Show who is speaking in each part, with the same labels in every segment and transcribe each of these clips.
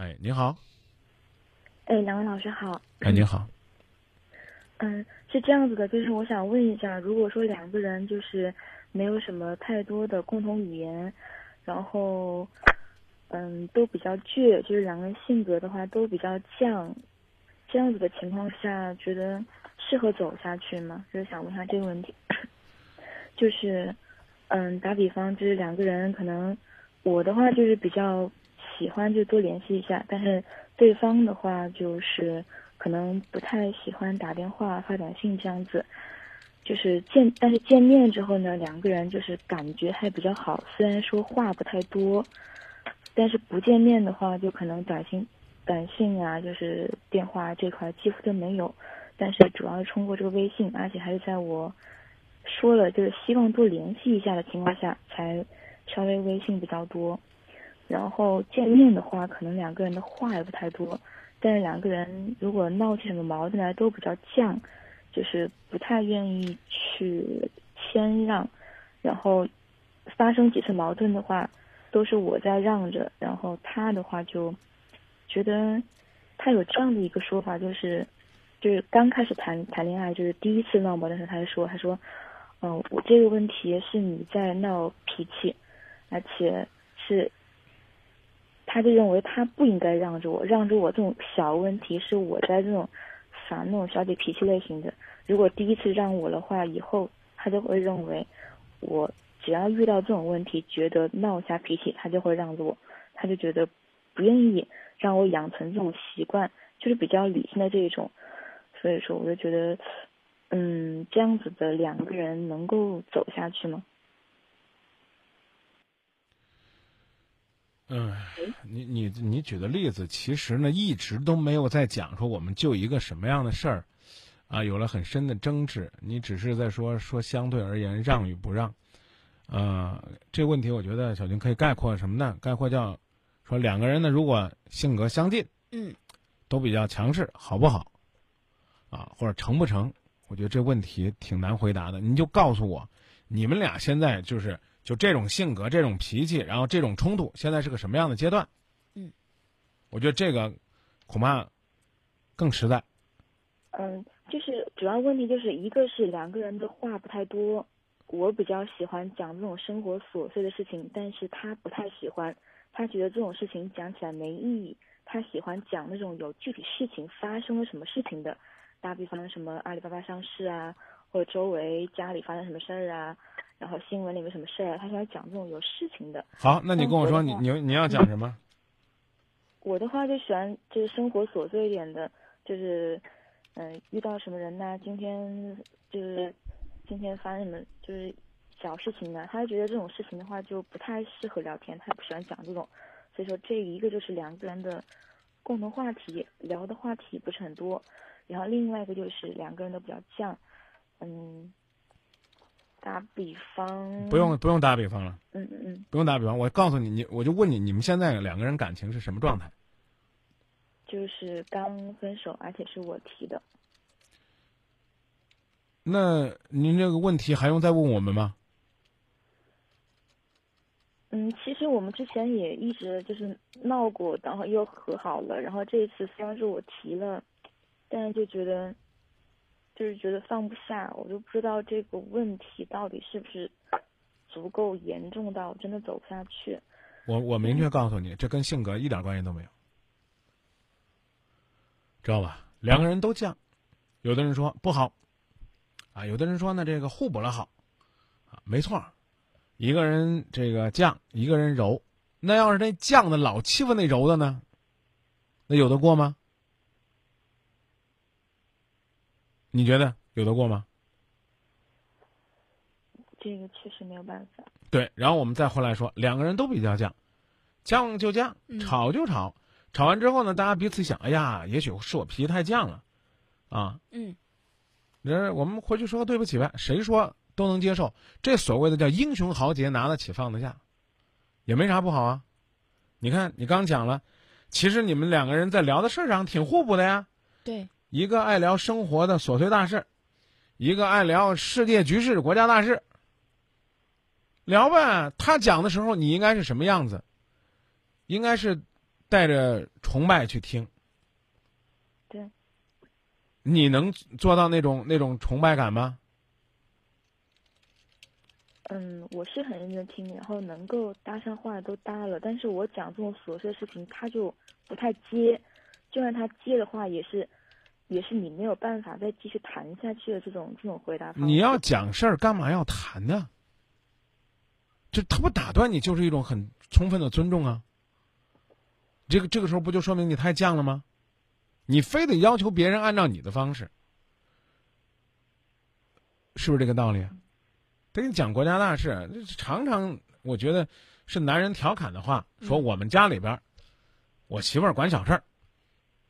Speaker 1: 哎，你好。
Speaker 2: 哎，两位老师好。
Speaker 1: 哎，你好。
Speaker 2: 嗯，是这样子的，就是我想问一下，如果说两个人就是没有什么太多的共同语言，然后嗯都比较倔，就是两个人性格的话都比较犟，这样子的情况下，觉得适合走下去吗？就是想问一下这个问题。就是嗯，打比方，就是两个人可能我的话就是比较喜欢就多联系一下，但是对方的话就是可能不太喜欢打电话发短信这样子。就是见，但是见面之后呢，两个人就是感觉还比较好，虽然说话不太多，但是不见面的话，就可能短信、短信啊，就是电话这块几乎都没有。但是主要是通过这个微信，而且还是在我说了就是希望多联系一下的情况下，才稍微微信比较多。然后见面的话，可能两个人的话也不太多，但是两个人如果闹起什么矛盾来，都比较犟。就是不太愿意去谦让，然后发生几次矛盾的话，都是我在让着，然后他的话就觉得他有这样的一个说法，就是就是刚开始谈谈恋爱，就是第一次闹矛盾时候，他就说他说，嗯，我这个问题是你在闹脾气，而且是，他就认为他不应该让着我，让着我这种小问题是我在这种。烦那种小姐脾气类型的，如果第一次让我的话，以后他就会认为我只要遇到这种问题，觉得闹下脾气，他就会让着我，他就觉得不愿意让我养成这种习惯，就是比较理性的这一种。所以说，我就觉得，嗯，这样子的两个人能够走下去吗？
Speaker 1: 嗯，你你你举的例子，其实呢一直都没有在讲说我们就一个什么样的事儿，啊，有了很深的争执。你只是在说说相对而言让与不让，呃，这个问题我觉得小军可以概括什么呢？概括叫说两个人呢如果性格相近，
Speaker 3: 嗯，
Speaker 1: 都比较强势，好不好？啊，或者成不成？我觉得这问题挺难回答的。你就告诉我，你们俩现在就是。就这种性格、这种脾气，然后这种冲突，现在是个什么样的阶段？
Speaker 3: 嗯，
Speaker 1: 我觉得这个恐怕更实在。
Speaker 2: 嗯，就是主要问题就是一个是两个人的话不太多，我比较喜欢讲这种生活琐碎的事情，但是他不太喜欢，他觉得这种事情讲起来没意义，他喜欢讲那种有具体事情发生了什么事情的，打比方什么阿里巴巴上市啊，或者周围家里发生什么事儿啊。然后新闻里面什么事儿，他喜欢讲这种有事情的。
Speaker 1: 好，那你跟我说，你你你要讲什么？
Speaker 2: 我的话就喜欢就是生活琐碎一点的，就是嗯遇到什么人呐，今天就是今天发生什么就是小事情呢，他就觉得这种事情的话就不太适合聊天，他不喜欢讲这种。所以说这一个就是两个人的共同话题，聊的话题不是很多。然后另外一个就是两个人都比较犟，嗯。打比方，
Speaker 1: 不用不用打比方了。
Speaker 2: 嗯嗯嗯，
Speaker 1: 不用打比方，我告诉你，你我就问你，你们现在两个人感情是什么状态？
Speaker 2: 就是刚分手，而且是我提的。
Speaker 1: 那您这个问题还用再问我们吗？
Speaker 2: 嗯，其实我们之前也一直就是闹过，然后又和好了。然后这一次虽然说我提了，但是就觉得。就是觉得放不下，我就不知道这个问题到底是不是足够严重到真的走不下去。
Speaker 1: 我我明确告诉你，这跟性格一点关系都没有，知道吧？两个人都犟，有的人说不好，啊，有的人说呢这个互补了好，啊，没错，一个人这个犟，一个人柔，那要是那犟的老欺负那柔的呢，那有的过吗？你觉得有得过吗？
Speaker 2: 这个确实没有办法。
Speaker 1: 对，然后我们再回来说，两个人都比较犟，犟就犟，吵就吵，吵完之后呢，大家彼此想，哎呀，也许是我脾气太犟了，啊，
Speaker 3: 嗯，
Speaker 1: 这我们回去说个对不起呗，谁说都能接受，这所谓的叫英雄豪杰，拿得起放得下，也没啥不好啊。你看，你刚讲了，其实你们两个人在聊的事儿上挺互补的呀。
Speaker 3: 对。
Speaker 1: 一个爱聊生活的琐碎大事，一个爱聊世界局势、国家大事。聊呗，他讲的时候你应该是什么样子？应该是带着崇拜去听。
Speaker 2: 对。
Speaker 1: 你能做到那种那种崇拜感吗？
Speaker 2: 嗯，我是很认真听，然后能够搭上话都搭了，但是我讲这种琐碎的事情，他就不太接，就算他接的话，也是，也是你没有办法再继续谈下去的这种这种回答方式。
Speaker 1: 你要讲事儿，干嘛要谈呢？就他不打断你，就是一种很充分的尊重啊。这个这个时候不就说明你太犟了吗？你非得要求别人按照你的方式，是不是这个道理？跟你讲国家大事，常常我觉得是男人调侃的话，说我们家里边，我媳妇儿管小事儿，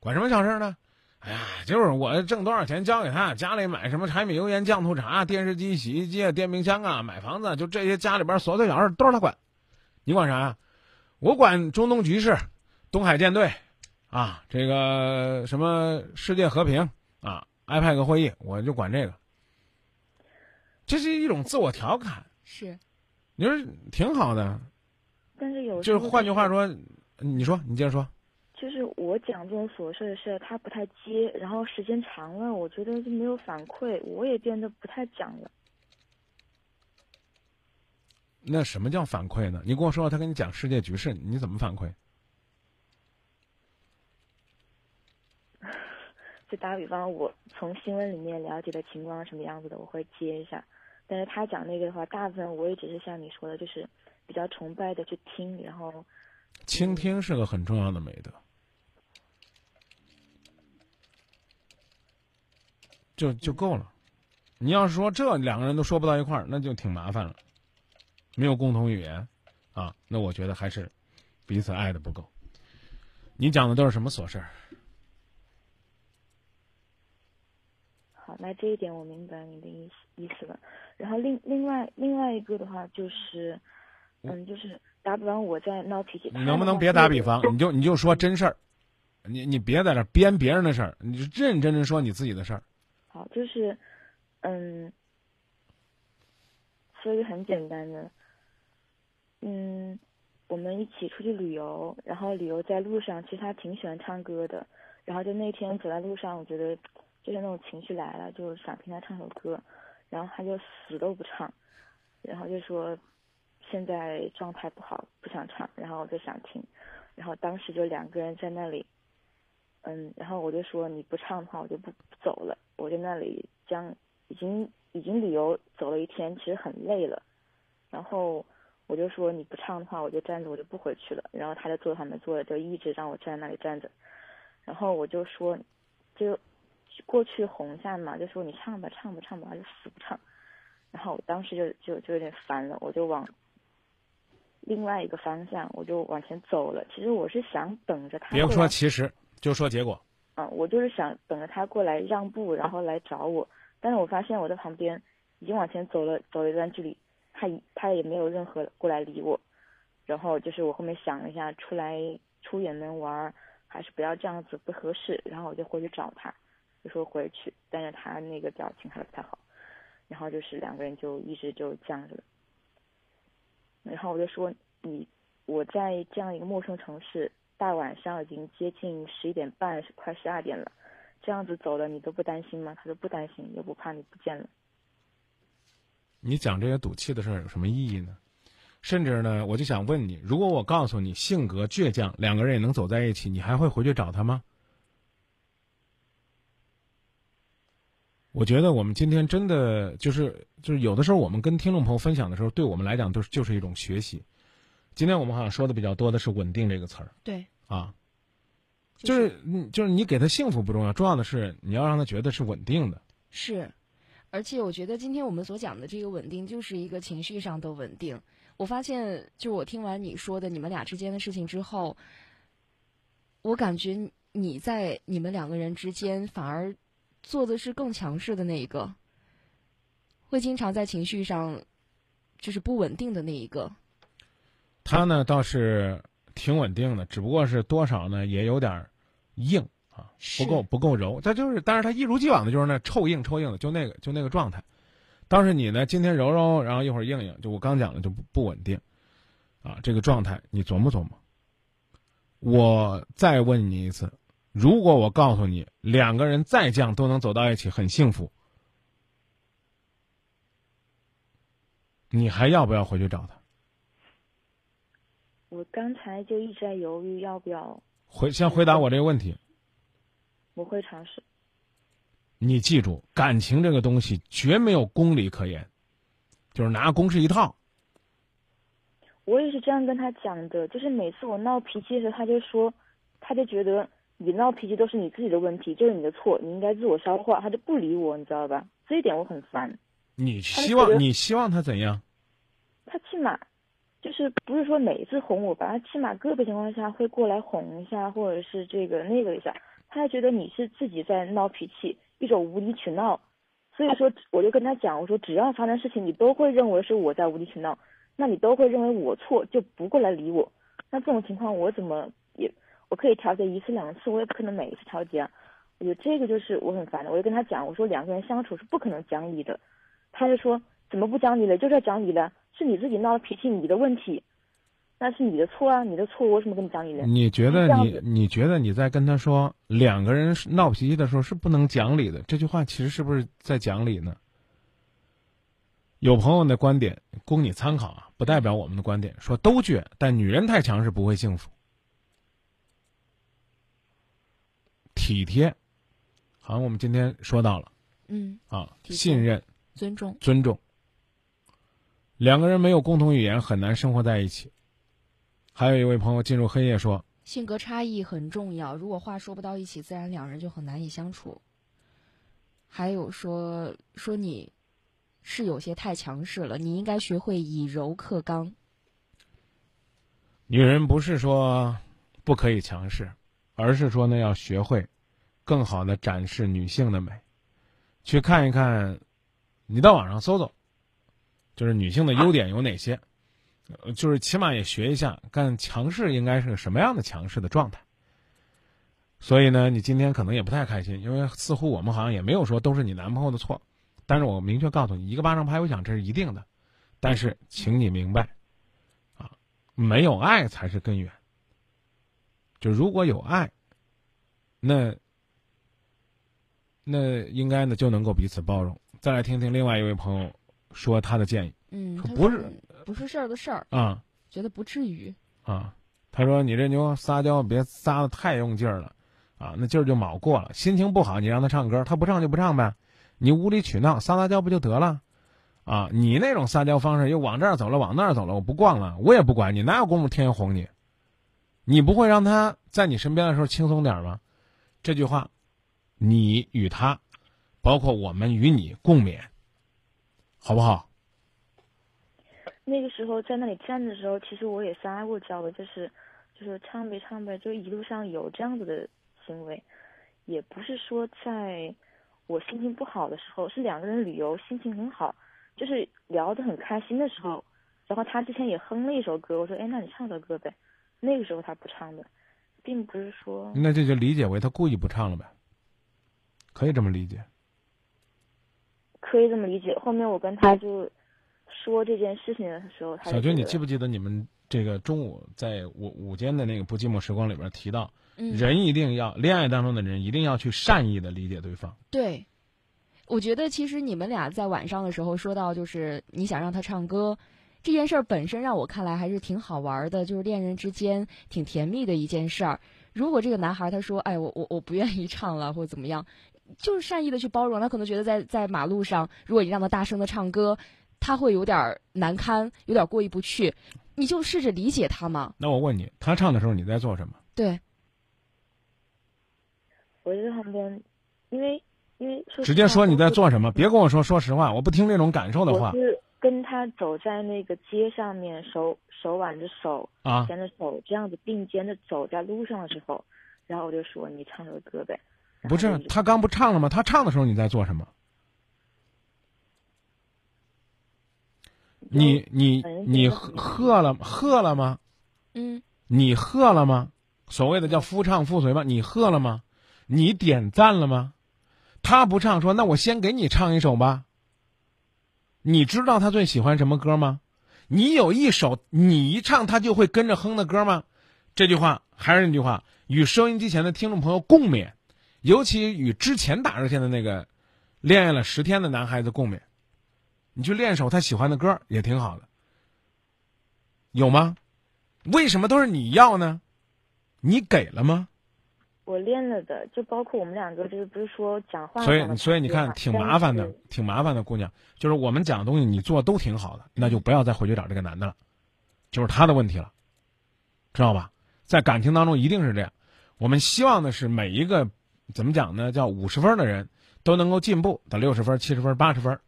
Speaker 1: 管什么小事儿呢？哎呀，就是我挣多少钱交给他，家里买什么柴米油盐酱醋茶、电视机、洗衣机、电冰箱啊，买房子，就这些家里边琐碎小事都是他管。你管啥呀？我管中东局势，东海舰队，啊，这个什么世界和平啊，IPAC 会议，我就管这个。这是一种自我调侃，
Speaker 3: 是，
Speaker 1: 你说挺好的，
Speaker 2: 但是有
Speaker 1: 就是换句话说，你说你接着说，
Speaker 2: 就是我讲这种琐碎的事，他不太接，然后时间长了，我觉得就没有反馈，我也变得不太讲了。
Speaker 1: 那什么叫反馈呢？你跟我说他跟你讲世界局势，你怎么反馈？
Speaker 2: 就打比方，我从新闻里面了解的情况是什么样子的，我会接一下。但是他讲那个的话，大部分我也只是像你说的，就是比较崇拜的去听，然后
Speaker 1: 倾听是个很重要的美德，就就够了。你要是说这两个人都说不到一块儿，那就挺麻烦了，没有共同语言啊，那我觉得还是彼此爱的不够。你讲的都是什么琐事儿？
Speaker 2: 好，那这一点我明白你的意思意思了。然后另另外另外一个的话就是，嗯，就是打比方我在闹脾气，
Speaker 1: 你能不能别打比方？你就你就说真事儿，你你别在这编别人的事儿，你就认认真真说你自己的事儿。
Speaker 2: 就是嗯，说一个很简单的，嗯，我们一起出去旅游，然后旅游在路上，其实他挺喜欢唱歌的，然后就那天走在路上，我觉得。就是那种情绪来了，就想听他唱首歌，然后他就死都不唱，然后就说现在状态不好，不想唱，然后我就想听，然后当时就两个人在那里，嗯，然后我就说你不唱的话，我就不走了，我在那里将已经已经旅游走了一天，其实很累了，然后我就说你不唱的话，我就站着，我就不回去了，然后他就坐旁边坐着，就一直让我站在那里站着，然后我就说就。过去哄一下嘛，就说你唱吧，唱吧，唱吧，就死不唱。然后我当时就就就有点烦了，我就往另外一个方向，我就往前走了。其实我是想等着他。
Speaker 1: 别说其实，就说结果。
Speaker 2: 啊，我就是想等着他过来让步，然后来找我。但是我发现我在旁边已经往前走了走了一段距离，他他也没有任何过来理我。然后就是我后面想了一下，出来出远门玩还是不要这样子不合适。然后我就回去找他。就说回去，但是他那个表情还是不太好，然后就是两个人就一直就这样子，然后我就说你我在这样一个陌生城市，大晚上已经接近十一点半，快十二点了，这样子走了你都不担心吗？他说不担心，又不怕你不见了。
Speaker 1: 你讲这些赌气的事儿有什么意义呢？甚至呢，我就想问你，如果我告诉你性格倔强，两个人也能走在一起，你还会回去找他吗？我觉得我们今天真的就是就是有的时候我们跟听众朋友分享的时候，对我们来讲都是就是一种学习。今天我们好像说的比较多的是“稳定”这个词儿。
Speaker 3: 对。
Speaker 1: 啊，就是嗯，就是你给他幸福不重要，重要的是你要让他觉得是稳定的。
Speaker 3: 是，而且我觉得今天我们所讲的这个稳定，就是一个情绪上的稳定。我发现，就我听完你说的你们俩之间的事情之后，我感觉你在你们两个人之间反而。做的是更强势的那一个，会经常在情绪上就是不稳定的那一个。
Speaker 1: 他呢倒是挺稳定的，只不过是多少呢也有点硬啊，不够不够柔。他就是，但是他一如既往的就是那臭硬臭硬的，就那个就那个状态。倒是你呢，今天柔柔，然后一会儿硬硬，就我刚讲的就不不稳定啊，这个状态你琢磨琢磨。我再问你一次，如果我告诉你两个人再犟都能走到一起，很幸福，你还要不要回去找他？
Speaker 2: 我刚才就一直在犹豫要不要，
Speaker 1: 回先回答我这个问题。
Speaker 2: 我会尝试。
Speaker 1: 你记住，感情这个东西绝没有公理可言，就是拿公式一套。
Speaker 2: 我也是这样跟他讲的，就是每次我闹脾气的时候，他就说，他就觉得你闹脾气都是你自己的问题，就是你的错，你应该自我消化，他就不理我，你知道吧？这一点我很烦。
Speaker 1: 你希望你希望他怎样？
Speaker 2: 他起码就是不是说每一次哄我吧，他起码个别情况下会过来哄一下，或者是这个那个一下。他还觉得你是自己在闹脾气，一种无理取闹。所以说，我就跟他讲，我说只要发生事情，你都会认为是我在无理取闹。那你都会认为我错，就不过来理我。那这种情况我怎么也我可以调节一次两次，我也不可能每一次调节啊。我觉得这个就是我很烦的。我就跟他讲，我说两个人相处是不可能讲理的。他就说怎么不讲理了？就是要讲理了，是你自己闹的脾气，你的问题，那是你的错啊，你的错，为什么跟你讲理呢？
Speaker 1: 你觉得你你觉得你在跟他说两个人闹脾气的时候是不能讲理的？这句话其实是不是在讲理呢？有朋友的观点供你参考啊，不代表我们的观点。说都倔，但女人太强势不会幸福。体贴，好像我们今天说到了，
Speaker 3: 嗯，
Speaker 1: 啊，信任、
Speaker 3: 尊重、
Speaker 1: 尊重。两个人没有共同语言，很难生活在一起。还有一位朋友进入黑夜说，
Speaker 3: 性格差异很重要，如果话说不到一起，自然两人就很难以相处。还有说说你。是有些太强势了，你应该学会以柔克刚。
Speaker 1: 女人不是说不可以强势，而是说呢要学会更好的展示女性的美。去看一看，你到网上搜搜，就是女性的优点有哪些，就是起码也学一下，干强势应该是个什么样的强势的状态。所以呢，你今天可能也不太开心，因为似乎我们好像也没有说都是你男朋友的错。但是我明确告诉你，一个巴掌拍不响，这是一定的。但是，请你明白，啊，没有爱才是根源。就如果有爱，那那应该呢就能够彼此包容。再来听听另外一位朋友说他的建议。
Speaker 3: 嗯，
Speaker 1: 不是
Speaker 3: 不是事儿的事儿
Speaker 1: 啊，
Speaker 3: 觉得不至于
Speaker 1: 啊。他说：“你这牛撒娇别撒的太用劲儿了，啊，那劲儿就卯过了。心情不好，你让他唱歌，他不唱就不唱呗。”你无理取闹，撒撒娇不就得了？啊，你那种撒娇方式又往这儿走了，往那儿走了，我不逛了，我也不管你，哪有功夫天天哄你？你不会让他在你身边的时候轻松点吗？这句话，你与他，包括我们与你共勉，好不好？
Speaker 2: 那个时候在那里站的时候，其实我也撒过娇的，就是就是唱呗唱呗，就一路上有这样子的行为，也不是说在。我心情不好的时候，是两个人旅游，心情很好，就是聊得很开心的时候。然后他之前也哼了一首歌，我说：“哎，那你唱首歌呗。”那个时候他不唱的，并不是说。
Speaker 1: 那这就理解为他故意不唱了呗？可以这么理解。
Speaker 2: 可以这么理解。后面我跟他就说这件事情的时候，他
Speaker 1: 小军，你记不记得你们这个中午在午午间的那个不寂寞时光里边提到？人一定要恋爱当中的人一定要去善意的理解对方。
Speaker 3: 对，我觉得其实你们俩在晚上的时候说到，就是你想让他唱歌这件事儿本身，让我看来还是挺好玩的，就是恋人之间挺甜蜜的一件事儿。如果这个男孩他说：“哎，我我我不愿意唱了，或者怎么样”，就是善意的去包容。他可能觉得在在马路上，如果你让他大声的唱歌，他会有点难堪，有点过意不去。你就试着理解他嘛。
Speaker 1: 那我问你，他唱的时候你在做什么？
Speaker 3: 对。
Speaker 2: 我在旁边，因为因为
Speaker 1: 直接说你在做什么，别跟我说说实话，我不听那种感受的话。
Speaker 2: 我是跟他走在那个街上面，手手挽着手，
Speaker 1: 啊，
Speaker 2: 牵着手这样子并肩的走在路上的时候，然后我就说你唱首歌呗。
Speaker 1: 不是他刚不唱了吗？他唱的时候你在做什么？你你你喝喝了喝了吗？
Speaker 3: 嗯。
Speaker 1: 你喝了吗？所谓的叫夫唱妇随吗？你喝了吗？你点赞了吗？他不唱，说那我先给你唱一首吧。你知道他最喜欢什么歌吗？你有一首你一唱他就会跟着哼的歌吗？这句话还是那句话，与收音机前的听众朋友共勉，尤其与之前打热线的那个恋爱了十天的男孩子共勉。你去练首他喜欢的歌也挺好的，有吗？为什么都是你要呢？你给了吗？
Speaker 2: 我练了的，就包括我们两个，就是不是说讲话。
Speaker 1: 所以，所以你看，挺麻烦的，挺麻烦的，姑娘。就是我们讲的东西，你做都挺好的，那就不要再回去找这个男的了，就是他的问题了，知道吧？在感情当中一定是这样。我们希望的是每一个怎么讲呢？叫五十分的人都能够进步到六十分、七十分、八十分。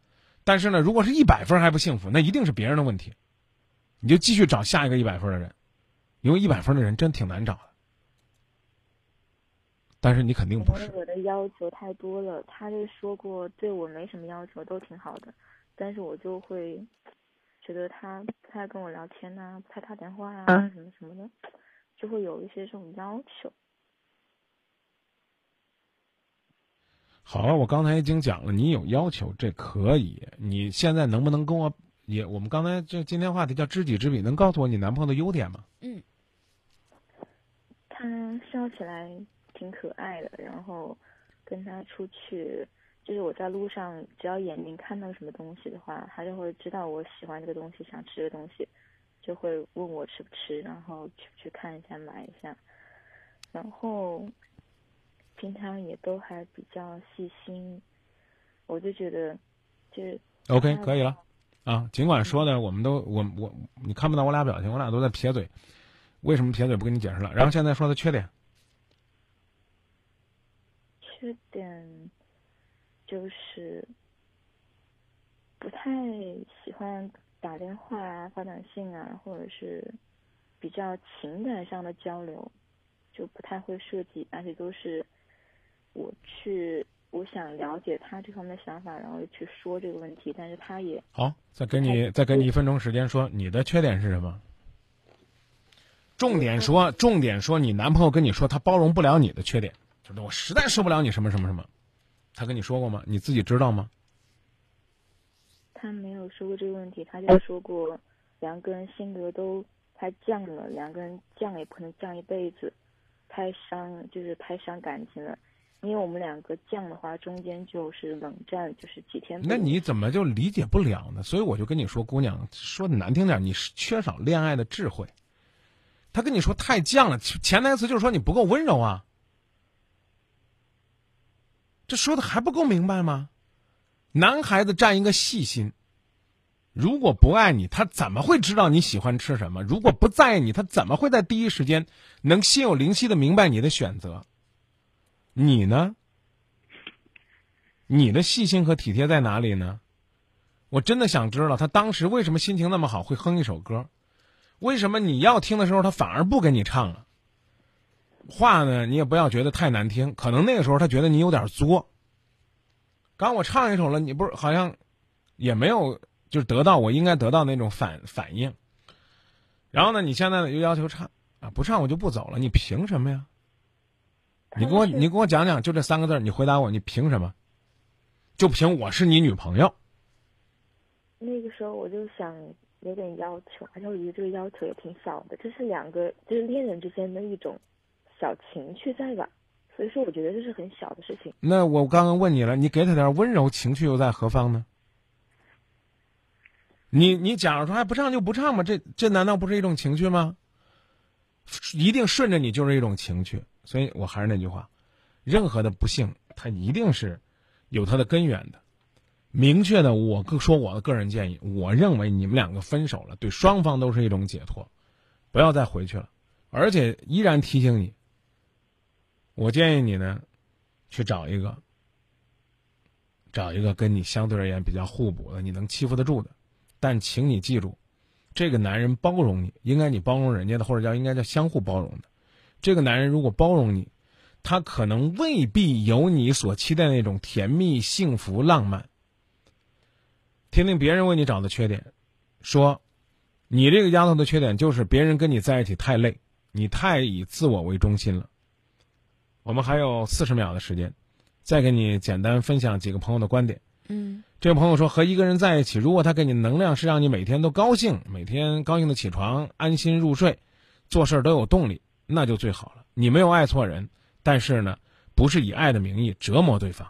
Speaker 1: 但是呢，如果是一百分还不幸福，那一定是别人的问题。你就继续找下一个一百分的人，因为一百分的人真挺难找的。但是你肯定不是。
Speaker 2: 我的要求太多了，他就说过对我没什么要求，都挺好的，但是我就会觉得他不太跟我聊天呐，不太打电话呀，什么什么的，就会有一些这种要求。
Speaker 1: 好了，我刚才已经讲了，你有要求这可以，你现在能不能跟我也？我们刚才这今天话题叫知己知彼，能告诉我你男朋友的优点吗？
Speaker 2: 嗯，他笑起来。挺可爱的，然后跟他出去，就是我在路上，只要眼睛看到什么东西的话，他就会知道我喜欢这个东西，想吃这个东西，就会问我吃不吃，然后去去看一下，买一下，然后平常也都还比较细心，我就觉得就是
Speaker 1: OK 可以了啊，尽管说的我们都我我你看不到我俩表情，我俩都在撇嘴，为什么撇嘴不跟你解释了？然后现在说的缺点。
Speaker 2: 缺点就是不太喜欢打电话啊、发短信啊，或者是比较情感上的交流，就不太会涉及，而且都是我去，我想了解他这方面的想法，然后去说这个问题，但是他也
Speaker 1: 好，再给你再给你一分钟时间说你的缺点是什么？重点说，重点说，你男朋友跟你说他包容不了你的缺点。就是我实在受不了你什么什么什么，他跟你说过吗？你自己知道吗？
Speaker 2: 他没有说过这个问题，他就说过两个人性格都太犟了，两个人犟也不可能犟一辈子，太伤就是太伤感情了。因为我们两个犟的话，中间就是冷战，就是几天。
Speaker 1: 那你怎么就理解不了呢？所以我就跟你说，姑娘，说的难听点，你是缺少恋爱的智慧。他跟你说太犟了，潜台词就是说你不够温柔啊。这说的还不够明白吗？男孩子占一个细心。如果不爱你，他怎么会知道你喜欢吃什么？如果不在意你，他怎么会在第一时间能心有灵犀的明白你的选择？你呢？你的细心和体贴在哪里呢？我真的想知道他当时为什么心情那么好，会哼一首歌？为什么你要听的时候，他反而不给你唱了？话呢，你也不要觉得太难听，可能那个时候他觉得你有点作。刚我唱一首了，你不是好像也没有就是得到我应该得到那种反反应。然后呢，你现在呢又要求唱啊，不唱我就不走了，你凭什么呀？你给我你给我讲讲，就这三个字，你回答我，你凭什么？就凭我是你女朋友。
Speaker 2: 那个时候我就想有点要求，而且我觉得这个要求也挺小的，这是两个就是恋人之间的一种。小情趣在吧，所以说我觉得这是很小的事情。
Speaker 1: 那我刚刚问你了，你给他点温柔，情趣又在何方呢？你你假如说还不唱就不唱嘛，这这难道不是一种情趣吗？一定顺着你就是一种情趣。所以我还是那句话，任何的不幸，它一定是有它的根源的。明确的，我说我的个人建议，我认为你们两个分手了，对双方都是一种解脱，不要再回去了。而且依然提醒你。我建议你呢，去找一个，找一个跟你相对而言比较互补的，你能欺负得住的。但请你记住，这个男人包容你，应该你包容人家的，或者叫应该叫相互包容的。这个男人如果包容你，他可能未必有你所期待那种甜蜜、幸福、浪漫。听听别人为你找的缺点，说，你这个丫头的缺点就是别人跟你在一起太累，你太以自我为中心了。我们还有四十秒的时间，再给你简单分享几个朋友的观点。
Speaker 3: 嗯，
Speaker 1: 这位朋友说，和一个人在一起，如果他给你能量是让你每天都高兴，每天高兴的起床，安心入睡，做事都有动力，那就最好了。你没有爱错人，但是呢，不是以爱的名义折磨对方。